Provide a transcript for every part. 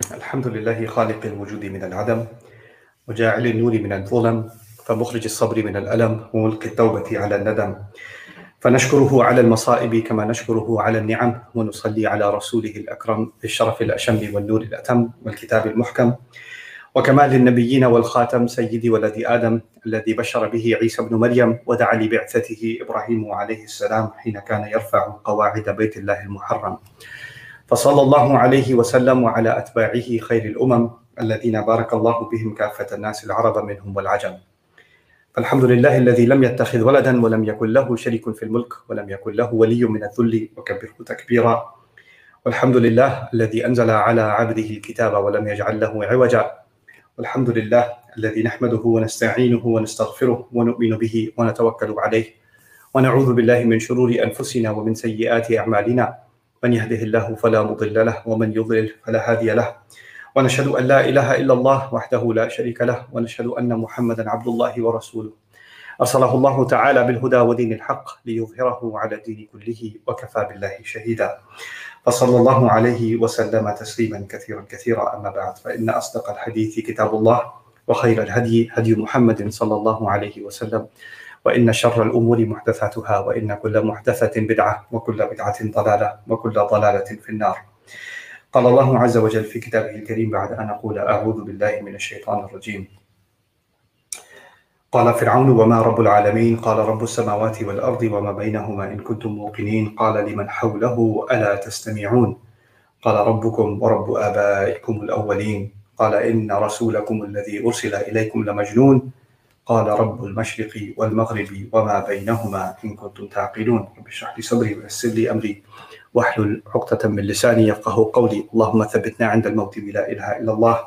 الحمد لله خالق الوجود من العدم وجاعل النور من الظلم فمخرج الصبر من الألم وملقي التوبة على الندم. فنشكره على المصائب كما نشكره على النعم ونصلي على رسوله الأكرم بالشرف الأشم والنور الأتم والكتاب المحكم. وكمال النبيين والخاتم سيدي ولد آدم الذي بشر به عيسى بن مريم ودعا لبعثته إبراهيم عليه السلام حين كان يرفع قواعد بيت الله المحرم. فصلى الله عليه وسلم وعلى أتباعه خير الأمم الذين بارك الله بهم كافة الناس العرب منهم والعجم. فالحمد لله الذي لم يتخذ ولدا ولم يكن له شريك في الملك ولم يكن له ولي من الذل وكبره تكبيرا. والحمد لله الذي أنزل على عبده الكتاب ولم يجعل له عوجا. والحمد لله الذي نحمده ونستعينه ونستغفره ونؤمن به ونتوكل عليه. ونعوذ بالله من شرور أنفسنا ومن سيئات أعمالنا. من يهده الله فلا مضل له ومن يضلل فلا هادي له. ونشهد أن لا إله إلا الله وحده لا شريك له ونشهد أن محمدا عبد الله ورسوله. أرسله الله تعالى بالهدى ودين الحق ليظهره على الدين كله وكفى بالله شهيدا. فصلى الله عليه وسلم تسليما كثيرا كثيرا. أما بعد فإن أصدق الحديث كتاب الله وخير الهدي هدي محمد صلى الله عليه وسلم. وإن شر الأمور محدثاتها وإن كل محدثة بدعة وكل بدعة ضلالة وكل ضلالة في النار. قال الله عز وجل في كتابه الكريم بعد أن أقول أعوذ بالله من الشيطان الرجيم. قال فرعون وما رب العالمين؟ قال رب السماوات والأرض وما بينهما إن كنتم موقنين. قال لمن حوله ألا تستمعون؟ قال ربكم ورب آبائكم الأولين. قال إن رسولكم الذي أرسل إليكم لمجنون. قال رب المشرق والمغرب وما بينهما إن كنتم تعقلون. رب اشرح لي صدري ويسر لي أمري. واحلل عقدة من لساني يفقه قولي. اللهم ثبتنا عند الموت بلا إله إلا الله.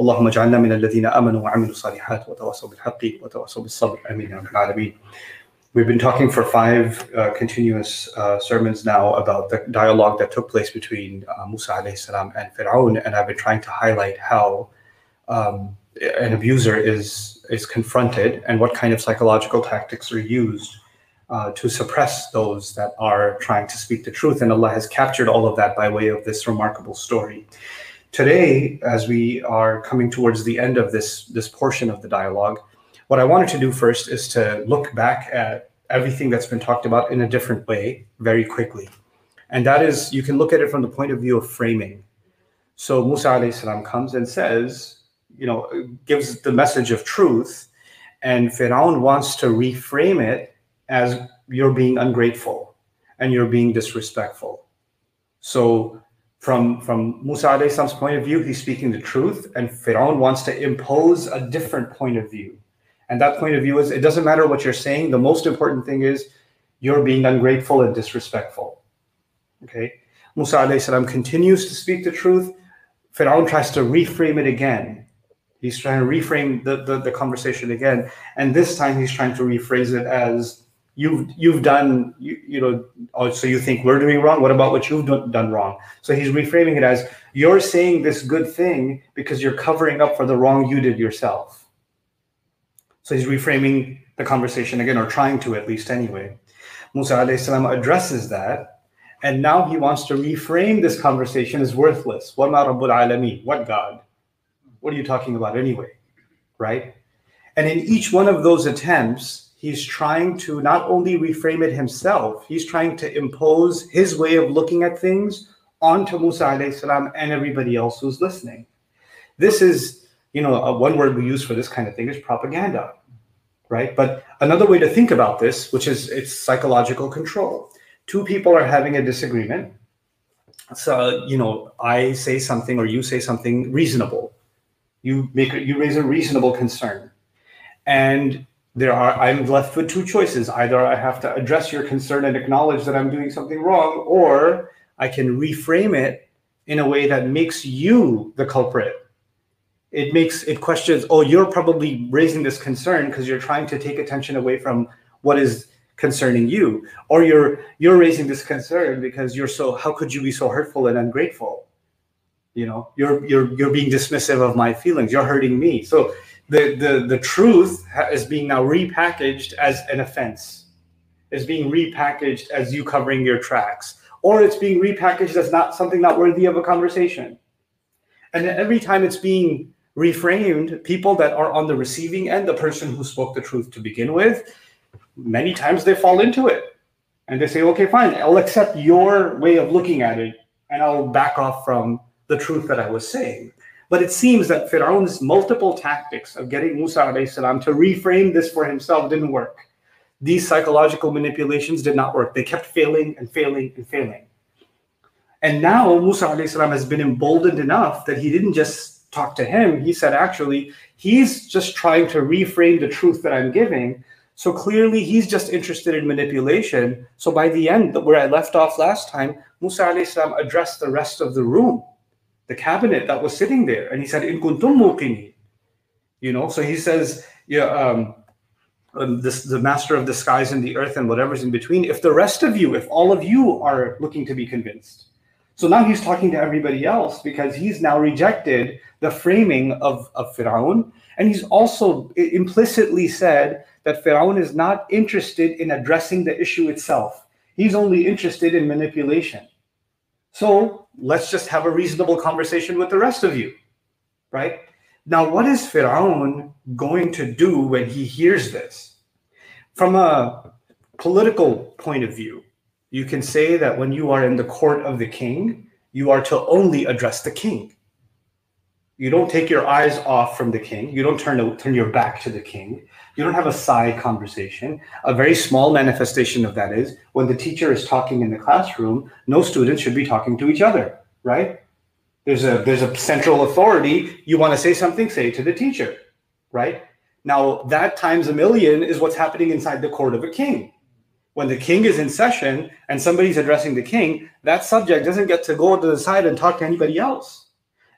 اللهم اجعلنا من الذين آمنوا وعملوا الصالحات وتواصوا بالحق وتواصوا بالصبر. آمين يا رب العالمين. We've been talking for five uh, continuous uh, sermons now about the dialogue that took place between uh, Musa and Fir'aun, and I've been trying to highlight how um, an abuser is is confronted and what kind of psychological tactics are used uh, to suppress those that are trying to speak the truth. And Allah has captured all of that by way of this remarkable story. Today, as we are coming towards the end of this this portion of the dialogue, what I wanted to do first is to look back at everything that's been talked about in a different way very quickly. And that is, you can look at it from the point of view of framing. So Musa alayhi salam comes and says, you know, gives the message of truth, and Firaun wants to reframe it as you're being ungrateful and you're being disrespectful. So from from Musa alayhi point of view, he's speaking the truth, and Firaun wants to impose a different point of view. And that point of view is it doesn't matter what you're saying. The most important thing is you're being ungrateful and disrespectful. Okay. Musa alayhi continues to speak the truth. Firaun tries to reframe it again. He's trying to reframe the, the, the conversation again. And this time he's trying to rephrase it as you've you've done you, you know oh, so you think we're doing wrong what about what you've done, wrong so he's reframing it as you're saying this good thing because you're covering up for the wrong you did yourself so he's reframing the conversation again, or trying to at least anyway. Musa salam addresses that, and now he wants to reframe this conversation as worthless. What Rabbul Alameen? What God? What are you talking about anyway? Right? And in each one of those attempts, he's trying to not only reframe it himself, he's trying to impose his way of looking at things onto Musa salam and everybody else who's listening. This is you know, uh, one word we use for this kind of thing is propaganda, right? But another way to think about this, which is it's psychological control. Two people are having a disagreement. So, you know, I say something or you say something reasonable. You make you raise a reasonable concern. And there are I'm left with two choices. Either I have to address your concern and acknowledge that I'm doing something wrong, or I can reframe it in a way that makes you the culprit it makes it questions oh you're probably raising this concern because you're trying to take attention away from what is concerning you or you're you're raising this concern because you're so how could you be so hurtful and ungrateful you know you're you're you're being dismissive of my feelings. You're hurting me. So the the the truth is being now repackaged as an offense. Is being repackaged as you covering your tracks. Or it's being repackaged as not something not worthy of a conversation. And every time it's being reframed, people that are on the receiving end, the person who spoke the truth to begin with, many times they fall into it. And they say, okay, fine, I'll accept your way of looking at it and I'll back off from the truth that I was saying. But it seems that Fir'aun's multiple tactics of getting Musa salam to reframe this for himself didn't work. These psychological manipulations did not work. They kept failing and failing and failing. And now Musa salam has been emboldened enough that he didn't just talk to him. He said, actually, he's just trying to reframe the truth that I'm giving. So clearly, he's just interested in manipulation. So by the end, where I left off last time, Musa salam addressed the rest of the room, the cabinet that was sitting there, and he said, "In kuntum muqini." You know, so he says, "Yeah, um, um, this, the master of the skies and the earth and whatever's in between. If the rest of you, if all of you are looking to be convinced." So now he's talking to everybody else because he's now rejected the framing of, of Firaun. And he's also implicitly said that Firaun is not interested in addressing the issue itself. He's only interested in manipulation. So let's just have a reasonable conversation with the rest of you, right? Now, what is Firaun going to do when he hears this? From a political point of view, you can say that when you are in the court of the king, you are to only address the king. You don't take your eyes off from the king. You don't turn, turn your back to the king. You don't have a side conversation. A very small manifestation of that is when the teacher is talking in the classroom, no students should be talking to each other, right? There's a there's a central authority. You want to say something, say it to the teacher, right? Now that times a million is what's happening inside the court of a king when the king is in session and somebody's addressing the king, that subject doesn't get to go to the side and talk to anybody else.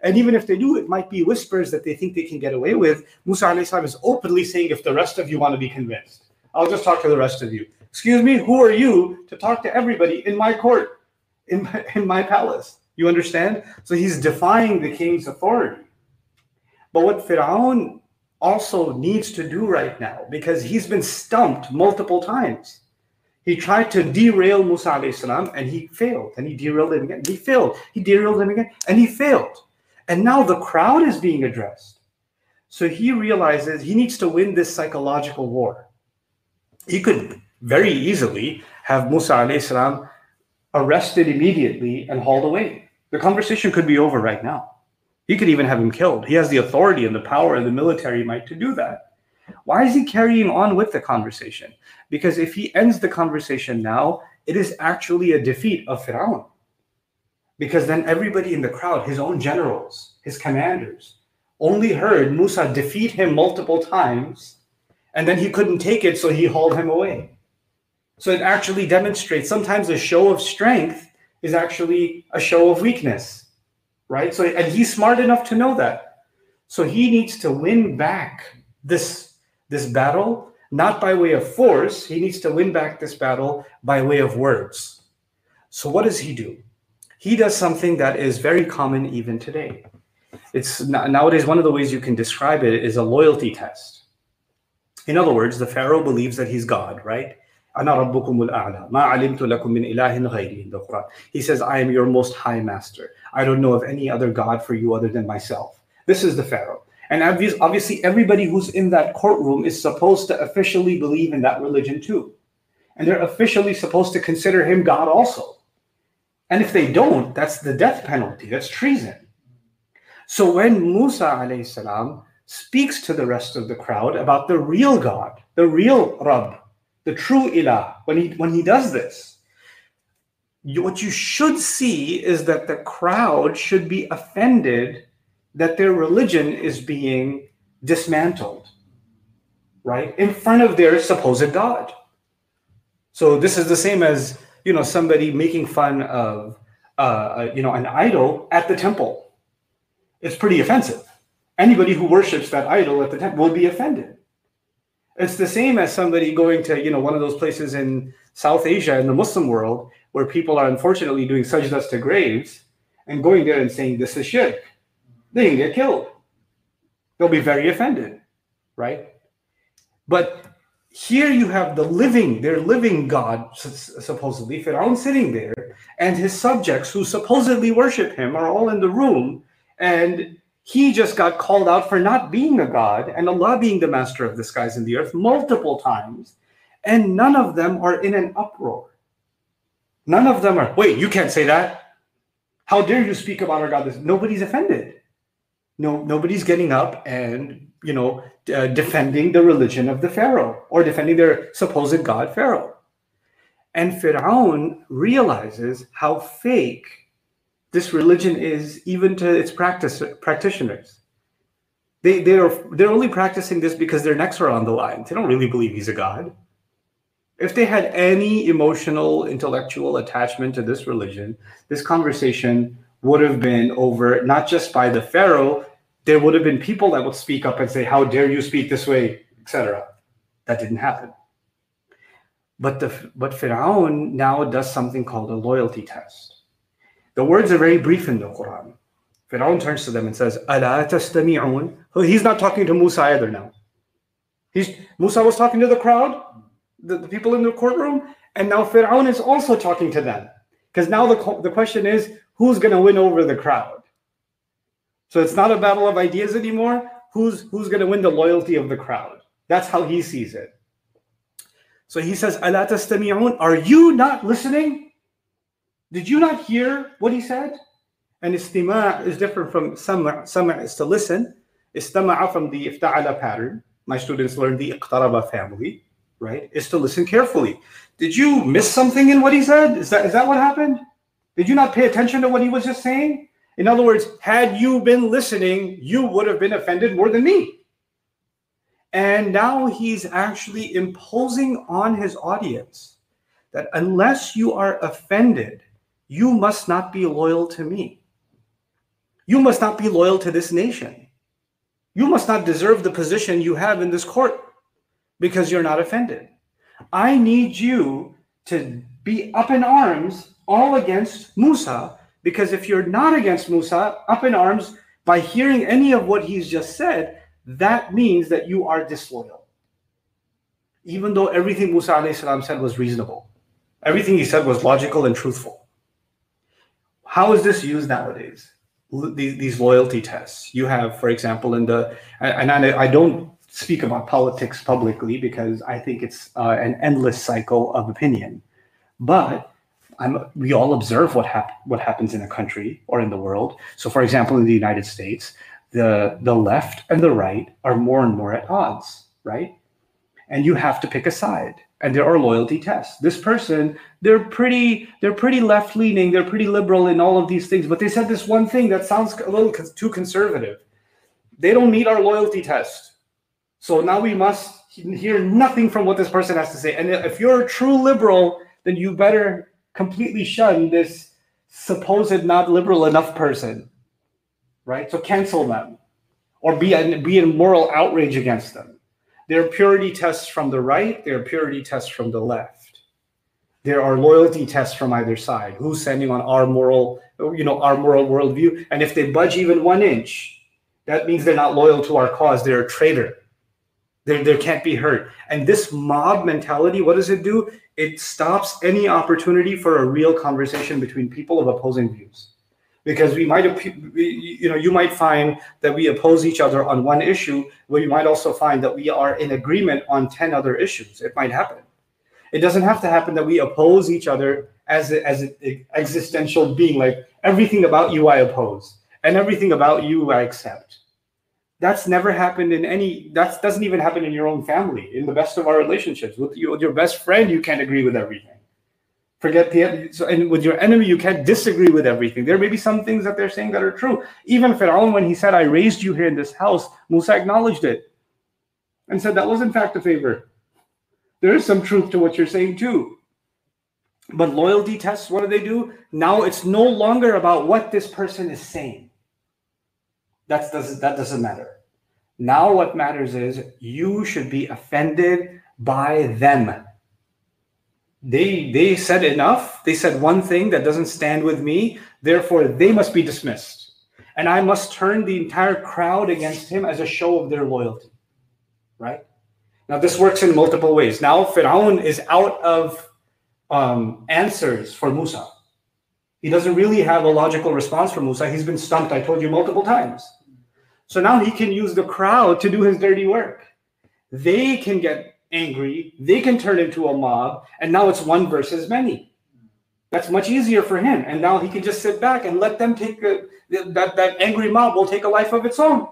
And even if they do, it might be whispers that they think they can get away with. Musa is openly saying, if the rest of you want to be convinced, I'll just talk to the rest of you. Excuse me, who are you to talk to everybody in my court, in my, in my palace? You understand? So he's defying the king's authority. But what Firaun also needs to do right now, because he's been stumped multiple times he tried to derail Musa salam and he failed. And he derailed him again. He failed. He derailed him again and he failed. And now the crowd is being addressed. So he realizes he needs to win this psychological war. He could very easily have Musa salam arrested immediately and hauled away. The conversation could be over right now. He could even have him killed. He has the authority and the power and the military might to do that. Why is he carrying on with the conversation? Because if he ends the conversation now, it is actually a defeat of Firaun. Because then everybody in the crowd, his own generals, his commanders, only heard Musa defeat him multiple times, and then he couldn't take it, so he hauled him away. So it actually demonstrates sometimes a show of strength is actually a show of weakness, right? So, and he's smart enough to know that. So he needs to win back this this battle not by way of force. He needs to win back this battle by way of words. So, what does he do? He does something that is very common even today. It's nowadays one of the ways you can describe it is a loyalty test. In other words, the Pharaoh believes that he's God, right? He says, I am your most high master. I don't know of any other God for you other than myself. This is the Pharaoh. And obviously, everybody who's in that courtroom is supposed to officially believe in that religion too. And they're officially supposed to consider him God also. And if they don't, that's the death penalty, that's treason. So when Musa salam speaks to the rest of the crowd about the real God, the real Rabb, the true Ilah, when he, when he does this, you, what you should see is that the crowd should be offended that their religion is being dismantled, right? In front of their supposed God. So this is the same as, you know, somebody making fun of, uh, you know, an idol at the temple. It's pretty offensive. Anybody who worships that idol at the temple will be offended. It's the same as somebody going to, you know, one of those places in South Asia in the Muslim world where people are unfortunately doing sajdas to graves and going there and saying this is shirk they can get killed. They'll be very offended, right? But here you have the living, their living God, supposedly, Pharaoh sitting there, and his subjects who supposedly worship him are all in the room, And he just got called out for not being a god and Allah being the master of the skies and the earth multiple times. And none of them are in an uproar. None of them are, wait, you can't say that. How dare you speak about our God? Nobody's offended. No, nobody's getting up and you know uh, defending the religion of the Pharaoh or defending their supposed God Pharaoh. And Fir'aun realizes how fake this religion is even to its practice practitioners. They they're they're only practicing this because their necks are on the line. They don't really believe he's a god. If they had any emotional, intellectual attachment to this religion, this conversation would have been over not just by the Pharaoh, there would have been people that would speak up and say, How dare you speak this way, etc. That didn't happen. But the but Fir'aun now does something called a loyalty test. The words are very brief in the Quran. Fir'aun turns to them and says, Ala. He's not talking to Musa either now. He's Musa was talking to the crowd, the, the people in the courtroom, and now Fir'aun is also talking to them. Because now the, the question is, who's going to win over the crowd? So it's not a battle of ideas anymore. Who's who's going to win the loyalty of the crowd? That's how he sees it. So he says, "Ala tastami'un? Are you not listening? Did you not hear what he said? And istima' is different from sama'. Sama' is to listen. Istama'a from the ifta'ala pattern. My students learned the iqtaraba family, right? Is to listen carefully. Did you miss something in what he said? Is that is that what happened? Did you not pay attention to what he was just saying? In other words, had you been listening, you would have been offended more than me. And now he's actually imposing on his audience that unless you are offended you must not be loyal to me. You must not be loyal to this nation. You must not deserve the position you have in this court because you're not offended. I need you to be up in arms all against Musa because if you're not against Musa, up in arms by hearing any of what he's just said, that means that you are disloyal. Even though everything Musa said was reasonable, everything he said was logical and truthful. How is this used nowadays? These, loyalty tests. You have, for example, in the, and I, I don't speak about politics publicly because I think it's uh, an endless cycle of opinion. But I'm, we all observe what, hap- what happens in a country or in the world. So, for example, in the United States, the, the left and the right are more and more at odds, right? And you have to pick a side and there are loyalty tests. This person, they're pretty, they're pretty left leaning, they're pretty liberal in all of these things, but they said this one thing that sounds a little too conservative. They don't meet our loyalty test. So now we must hear nothing from what this person has to say. And if you're a true liberal, then you better completely shun this supposed not liberal enough person, right? So cancel them or be, be in moral outrage against them. There are purity tests from the right, there are purity tests from the left. There are loyalty tests from either side. Who's standing on our moral, you know, our moral worldview? And if they budge even one inch, that means they're not loyal to our cause. They're a traitor. They, they can't be hurt. And this mob mentality, what does it do? It stops any opportunity for a real conversation between people of opposing views. Because we might you know you might find that we oppose each other on one issue but you might also find that we are in agreement on 10 other issues. It might happen. It doesn't have to happen that we oppose each other as as an existential being. Like everything about you i oppose and everything about you i accept that's never happened in any that doesn't even happen in your own family in the best of our relationships. With, you, with your best friend you can't agree with everything. Forget the so, and with your enemy you can't disagree with everything. There may be some things that they're saying that are true. Even Pharaoh when he said I raised you here in this house Musa acknowledged it and said that was in fact a favor. There is some truth to what you're saying too. But loyalty tests what do they do? Now it's no longer about what this person is saying that doesn't that doesn't matter. Now what matters is you should be offended by them. They they said enough. They said one thing that doesn't stand with me. Therefore they must be dismissed. And i must turn the entire crowd against him as a show of their loyalty. Right? Now this works in multiple ways. Now Firaun is out of um, answers for musa He doesn't really have a logical response from Musa. He's been stumped, I told you multiple times. So now he can use the crowd to do his dirty work. They can get angry, they can turn into a mob, and now it's one versus many. That's much easier for him. And now he can just sit back and let them take a, that, that angry mob will take a life of its own.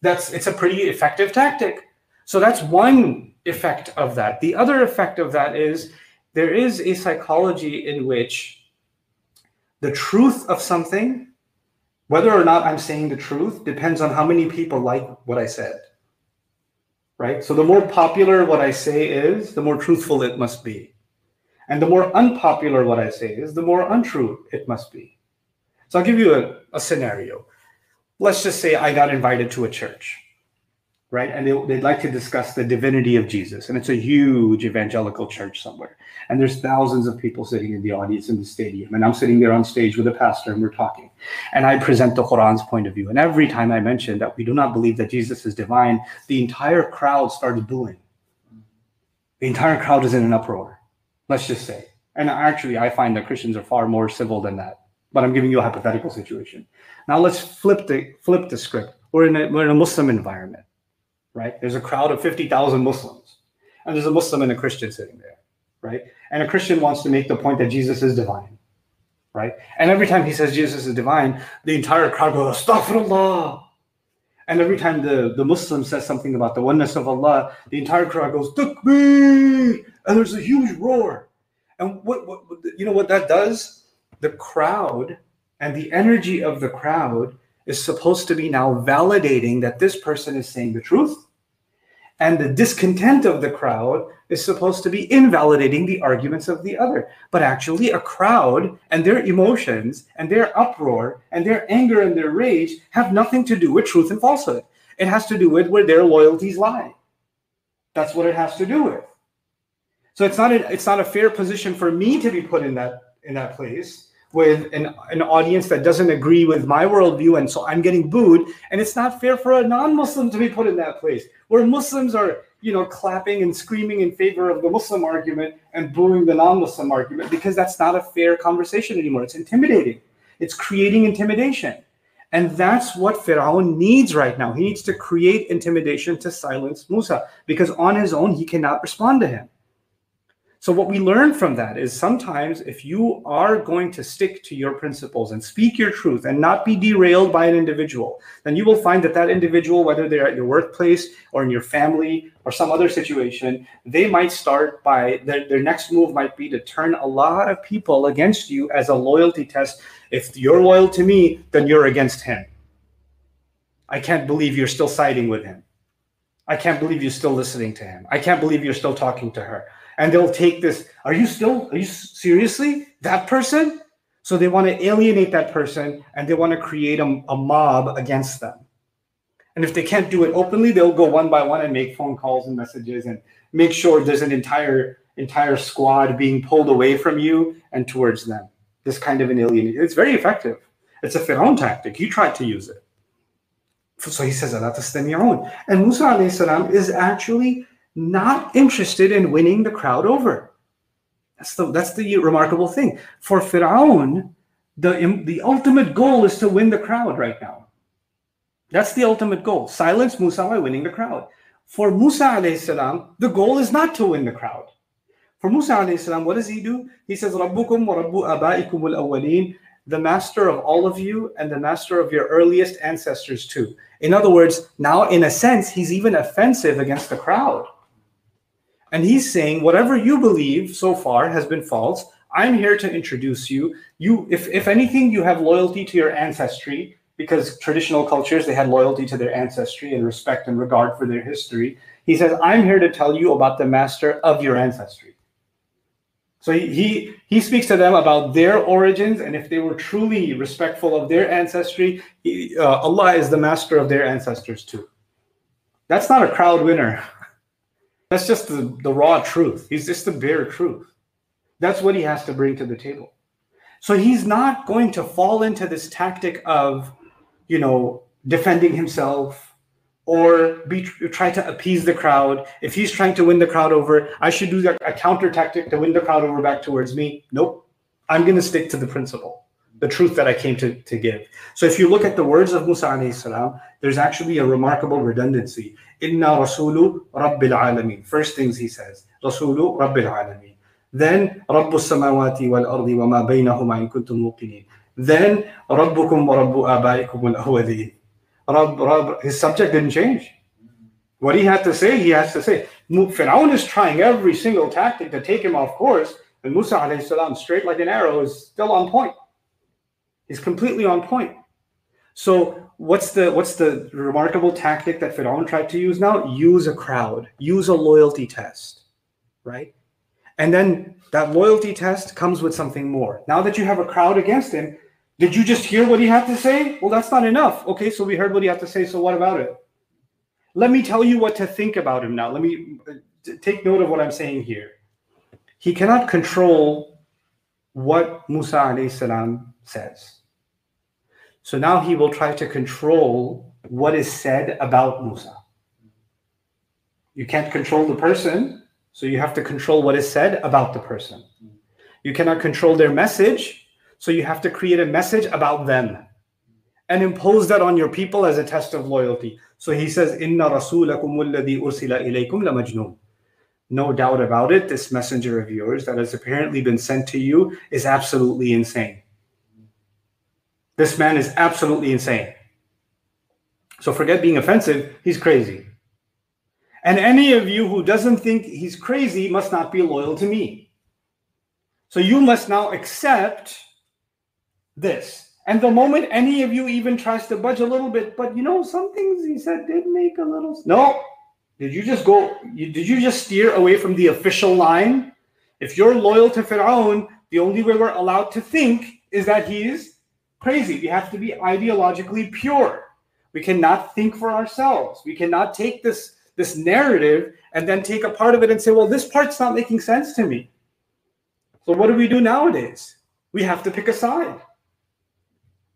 That's it's a pretty effective tactic. So that's one effect of that. The other effect of that is there is a psychology in which the truth of something, whether or not I'm saying the truth, depends on how many people like what I said. Right? So the more popular what I say is, the more truthful it must be. And the more unpopular what I say is, the more untrue it must be. So I'll give you a, a scenario. Let's just say I got invited to a church right? And they, would like to discuss the divinity of Jesus. And it's a huge evangelical church somewhere. And there's thousands of people sitting in the audience in the stadium. And I'm sitting there on stage with a pastor and we're talking. And I present the Quran's point of view. And every time I mention that we do not believe that Jesus is divine, the entire crowd starts booing. The entire crowd is in an uproar, let's just say. And actually, I find that Christians are far more civil than that. But I'm giving you a hypothetical situation. Now let's flip the flip the script. We're in a, we're in a Muslim environment right? There's a crowd of 50,000 Muslims, and there's a Muslim and a Christian sitting there, right? And a Christian wants to make the point that Jesus is divine, right? And every time he says Jesus is divine, the entire crowd goes, Astaghfirullah. And every time the, the Muslim says something about the oneness of Allah, the entire crowd goes, Takbir! And there's a huge roar. And what, what, you know what that does? The crowd and the energy of the crowd is supposed to be now validating that this person is saying the truth. And the discontent of the crowd is supposed to be invalidating the arguments of the other. But actually, a crowd and their emotions and their uproar and their anger and their rage have nothing to do with truth and falsehood. It has to do with where their loyalties lie. That's what it has to do with. So it's not a, it's not a fair position for me to be put in that in that place with an, an audience that doesn't agree with my worldview, and so I'm getting booed. And it's not fair for a non-Muslim to be put in that place where Muslims are, you know, clapping and screaming in favor of the Muslim argument and booing the non-Muslim argument because that's not a fair conversation anymore. It's intimidating. It's creating intimidation. And that's what Fir'aun needs right now. He needs to create intimidation to silence Musa because on his own, he cannot respond to him. So, what we learn from that is sometimes if you are going to stick to your principles and speak your truth and not be derailed by an individual, then you will find that that individual, whether they're at your workplace or in your family or some other situation, they might start by their, their next move might be to turn a lot of people against you as a loyalty test. If you're loyal to me, then you're against him. I can't believe you're still siding with him. I can't believe you're still listening to him. I can't believe you're still talking to her and they'll take this are you still are you seriously that person? So they want to alienate that person and they want to create a, a mob against them. And if they can't do it openly they'll go one by one and make phone calls and messages and make sure there's an entire entire squad being pulled away from you and towards them. This kind of an alienation it's very effective. It's a Fir'aun tactic. He tried to use it. So he says and Musa alayhi salam is actually not interested in winning the crowd over. That's the that's the remarkable thing. For Firaun, the the ultimate goal is to win the crowd right now. That's the ultimate goal. Silence Musa by winning the crowd. For Musa alayhi salam, the goal is not to win the crowd. For Musa alayhi salam, what does he do? He says, Rabbukum wa rabbu abaikum al the master of all of you and the master of your earliest ancestors too. In other words, now in a sense, he's even offensive against the crowd. And he's saying, whatever you believe so far has been false. I'm here to introduce you. You, if, if anything, you have loyalty to your ancestry, because traditional cultures, they had loyalty to their ancestry and respect and regard for their history. He says, I'm here to tell you about the master of your ancestry. So he, he, he speaks to them about their origins, and if they were truly respectful of their ancestry, he, uh, Allah is the master of their ancestors too. That's not a crowd winner. That's just the, the raw truth. He's just the bare truth. That's what he has to bring to the table. So he's not going to fall into this tactic of, you know, defending himself or be try to appease the crowd. If he's trying to win the crowd over, I should do a counter tactic to win the crowd over back towards me. Nope. I'm going to stick to the principle, the truth that I came to, to give. So if you look at the words of Musa alayhi salam, there's actually a remarkable redundancy. Inna rasulu rabbil alameen. First things he says, rasulu rabbil alameen. Then rabbu samawati wal ardi wa ma baynahuma in kuntum muqinin. Then rabbukum wa rabbu abaikum al awwalin. Rabb, Rabb, his subject didn't change. What he had to say, he has to say. Fir'aun is trying every single tactic to take him off course, and Musa alayhi salam, straight like an arrow, is still on point. He's completely on point. So what's the what's the remarkable tactic that Fir'aun tried to use now? Use a crowd, use a loyalty test, right? And then that loyalty test comes with something more. Now that you have a crowd against him, did you just hear what he had to say? Well, that's not enough. Okay, so we heard what he had to say. So what about it? Let me tell you what to think about him now. Let me take note of what I'm saying here. He cannot control what Musa alayhi salam says. So now he will try to control what is said about Musa. You can't control the person, so you have to control what is said about the person. You cannot control their message, so you have to create a message about them and impose that on your people as a test of loyalty. So he says, Inna rasulakum ursila ilaykum la majnoon. No doubt about it, this messenger of yours that has apparently been sent to you is absolutely insane. This man is absolutely insane. So forget being offensive, he's crazy. And any of you who doesn't think he's crazy must not be loyal to me. So you must now accept this and the moment any of you even tries to budge a little bit, but you know, some things he said did make a little. No, did you just go? did you just steer away from the official line? If you're loyal to Fir'aun, the only way we're allowed to think is that he's crazy. We have to be ideologically pure. We cannot think for ourselves. We cannot take this this narrative and then take a part of it and say, well, this part's not making sense to me. So what do we do nowadays? We have to pick a side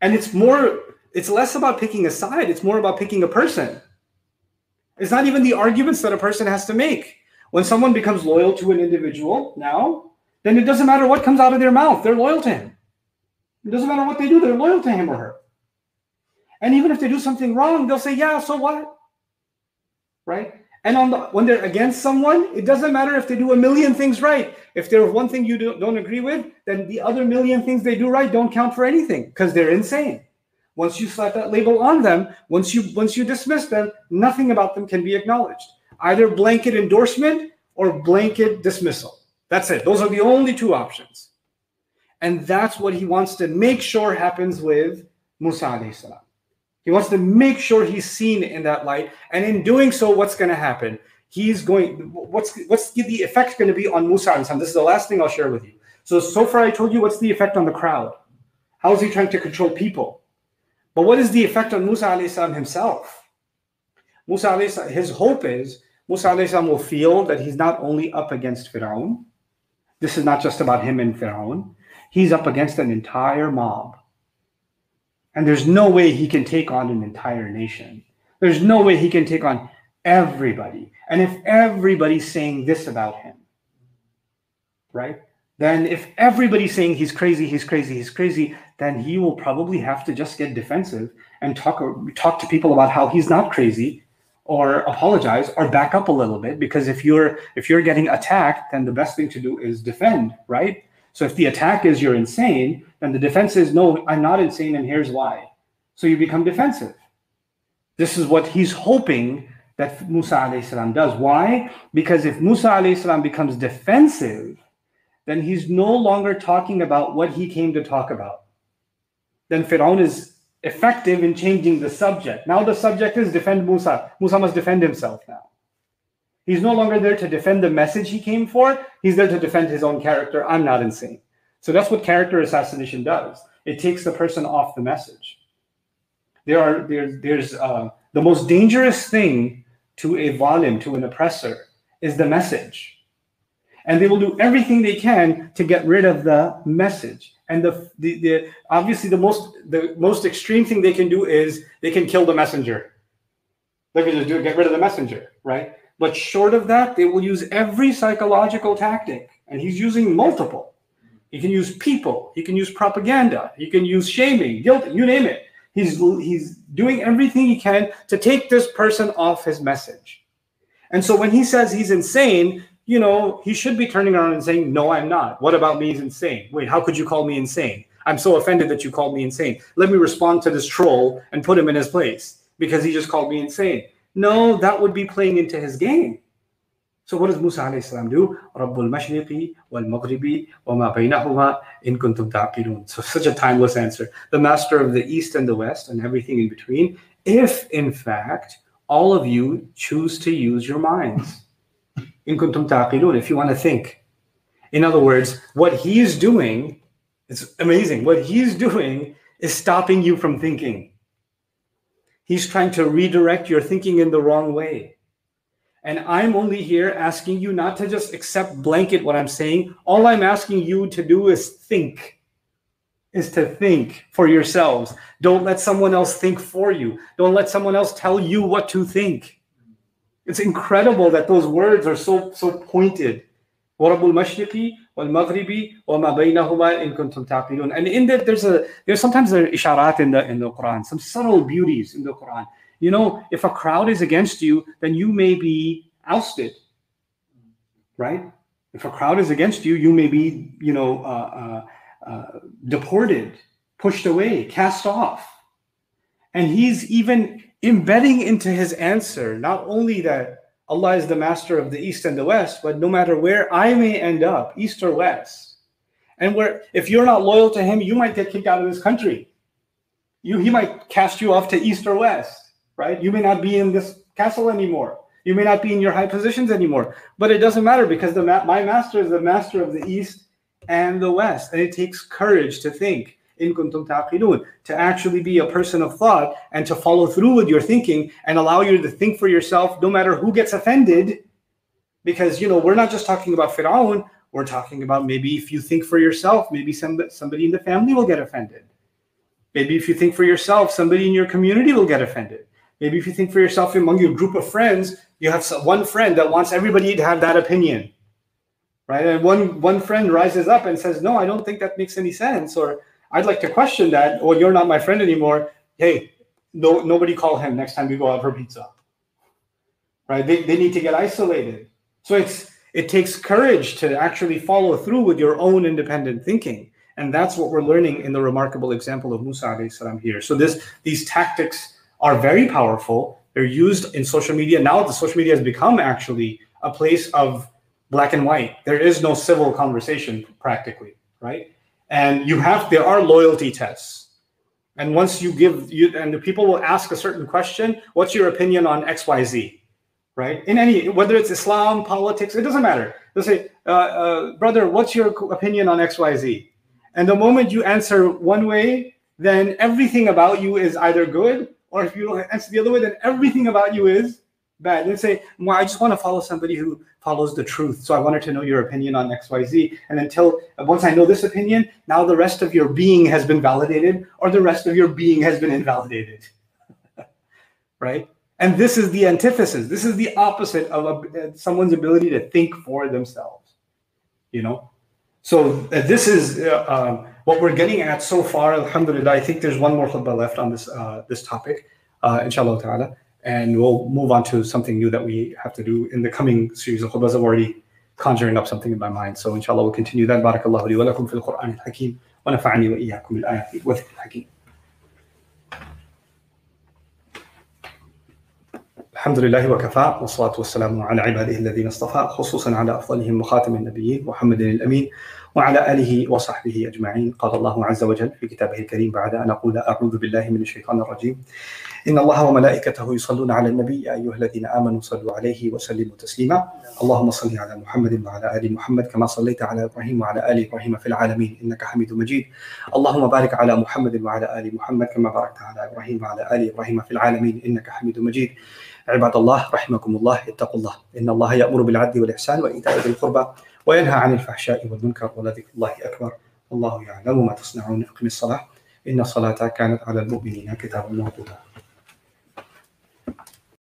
and it's more it's less about picking a side it's more about picking a person it's not even the arguments that a person has to make when someone becomes loyal to an individual now then it doesn't matter what comes out of their mouth they're loyal to him it doesn't matter what they do they're loyal to him or her and even if they do something wrong they'll say yeah so what right and on the, when they're against someone, it doesn't matter if they do a million things right. If there's one thing you do, don't agree with, then the other million things they do right don't count for anything because they're insane. Once you slap that label on them, once you once you dismiss them, nothing about them can be acknowledged. Either blanket endorsement or blanket dismissal. That's it. Those are the only two options. And that's what he wants to make sure happens with Musa alayhi salam. He wants to make sure he's seen in that light. And in doing so, what's going to happen? He's going, what's what's the effect going to be on Musa and This is the last thing I'll share with you. So, so far I told you what's the effect on the crowd. How is he trying to control people? But what is the effect on Musa salam himself? Musa salam, his hope is Musa salam will feel that he's not only up against Firaun. This is not just about him and Firaun. He's up against an entire mob and there's no way he can take on an entire nation. There's no way he can take on everybody. And if everybody's saying this about him, right? Then if everybody's saying he's crazy, he's crazy, he's crazy, then he will probably have to just get defensive and talk talk to people about how he's not crazy or apologize or back up a little bit because if you're if you're getting attacked then the best thing to do is defend right so if the attack is you're insane, then the defense is no, I'm not insane, and here's why. So you become defensive. This is what he's hoping that Musa salam does. Why? Because if Musa salam becomes defensive, then he's no longer talking about what he came to talk about. Then Fir'aun is effective in changing the subject. Now the subject is defend Musa. Musa must defend himself now. He's no longer there to defend the message he came for. He's there to defend his own character. I'm not insane. So that's what character assassination does. It takes the person off the message. There are there, there's uh, the most dangerous thing to a zalim, to an oppressor, is the message. And they will do everything they can to get rid of the message. And the, the, the obviously the most the most extreme thing they can do is they can kill the messenger. They can just do get rid of the messenger, right? But short of that, they will use every psychological tactic, and he's using multiple He can use people. He can use propaganda. He can use shaming, guilt, you name it. He's, he's doing everything he can to take this person off his message. And so when he says he's insane, you know, he should be turning around and saying, No, I'm not. What about me is insane? Wait, how could you call me insane? I'm so offended that you called me insane. Let me respond to this troll and put him in his place because he just called me insane. No, that would be playing into his game. So what does Musa alayhi salam do? Rabbul mashriqi wal maghribi wa ma baynahuma in kuntum ta'qilun. So such a timeless answer. The master of the east and the west and everything in between. If in fact all of you choose to use your minds. In kuntum ta'qilun, if you want to think. In other words, what he's doing is amazing. What he's doing is stopping you from thinking. He's trying to redirect your thinking in the wrong way. And I'm only here asking you not to just accept blanket what I'm saying. All I'm asking you to do is think, is to think for yourselves. Don't let someone else think for you. Don't let someone else tell you what to think. It's incredible that those words are so so pointed. المشرق والمغرب وما بينهما إن كنتم تعقلون. And in that there's a there's sometimes there are isharat in the in the Quran, some subtle beauties in the Quran. You know, if a crowd is against you, then you may be ousted, right? If a crowd is against you, you may be, you know, uh, uh, uh, deported, pushed away, cast off. And he's even embedding into his answer not only that Allah is the master of the east and the west, but no matter where I may end up, east or west, and where if you're not loyal to him, you might get kicked out of this country. You he might cast you off to east or west right? You may not be in this castle anymore. You may not be in your high positions anymore, but it doesn't matter because the my master is the master of the east and the west, and it takes courage to think in kuntum taqilun to actually be a person of thought and to follow through with your thinking and allow you to think for yourself, no matter who gets offended. Because you know we're not just talking about Firaun, we're talking about maybe if you think for yourself, maybe some, somebody in the family will get offended. Maybe if you think for yourself, somebody in your community will get offended. Maybe if you think for yourself among your group of friends, you have one friend that wants everybody to have that opinion, right? And one one friend rises up and says, "No, I don't think that makes any sense," or "I'd like to question that," Well, "You're not my friend anymore." Hey, no, nobody call him next time we go out for pizza, right? They, they need to get isolated. So it's it takes courage to actually follow through with your own independent thinking. And that's what we're learning in the remarkable example of Musa salam here. So this these tactics are very powerful. They're used in social media. Now the social media has become actually a place of black and white. There is no civil conversation practically, right? And you have there are loyalty tests. And once you give you and the people will ask a certain question, what's your opinion on XYZ? Right? In any whether it's Islam, politics, it doesn't matter. They'll say, uh, uh, brother, what's your opinion on XYZ? And the moment you answer one way, then everything about you is either good or if you answer the other way, then everything about you is bad. Let's say, well, I just want to follow somebody who follows the truth. So I wanted to know your opinion on XYZ. And until once I know this opinion, now the rest of your being has been validated, or the rest of your being has been invalidated. right? And this is the antithesis. This is the opposite of a, someone's ability to think for themselves. You know? So uh, this is uh, um, what we're getting at so far, alhamdulillah, I think there's one more khutbah left on this uh, this topic, uh, inshallah ta'ala And we'll move on to something new that we have to do in the coming series of khutbahs. I'm already conjuring up something in my mind. So inshallah we'll continue that. Barakallahu li wa lakum fil Qur'an al-Hakim wa nafa'ani wa iyyakum bil ayati wa dhikr al-Hakim. الحمد لله وكفى والصلاة والسلام على عباده الذين اصطفى خصوصا على أفضلهم وخاتم النبيين محمد الأمين وعلى آله وصحبه أجمعين. قال الله عز وجل في كتابه الكريم بعد أن أقول أعوذ بالله من الشيطان الرجيم. إن الله وملائكته يصلون على النبي يا أيها الذين آمنوا صلوا عليه وسلموا تسليما. اللهم صل على محمد وعلى آل محمد كما صليت على إبراهيم وعلى آل إبراهيم في العالمين إنك حميد مجيد. اللهم بارك على محمد وعلى آل محمد كما باركت على إبراهيم وعلى آل إبراهيم في العالمين إنك حميد مجيد. عباد الله رحمكم الله اتقوا الله. إن الله يأمر بالعدل والإحسان وإيتاء ذي القربى. وينهى عن الفحشاء والمنكر ولذكر الله أكبر. والله يعلم ما تصنعون. أقم الصلاة. إن الصلاة كانت على المؤمنين كتابا موقوتا.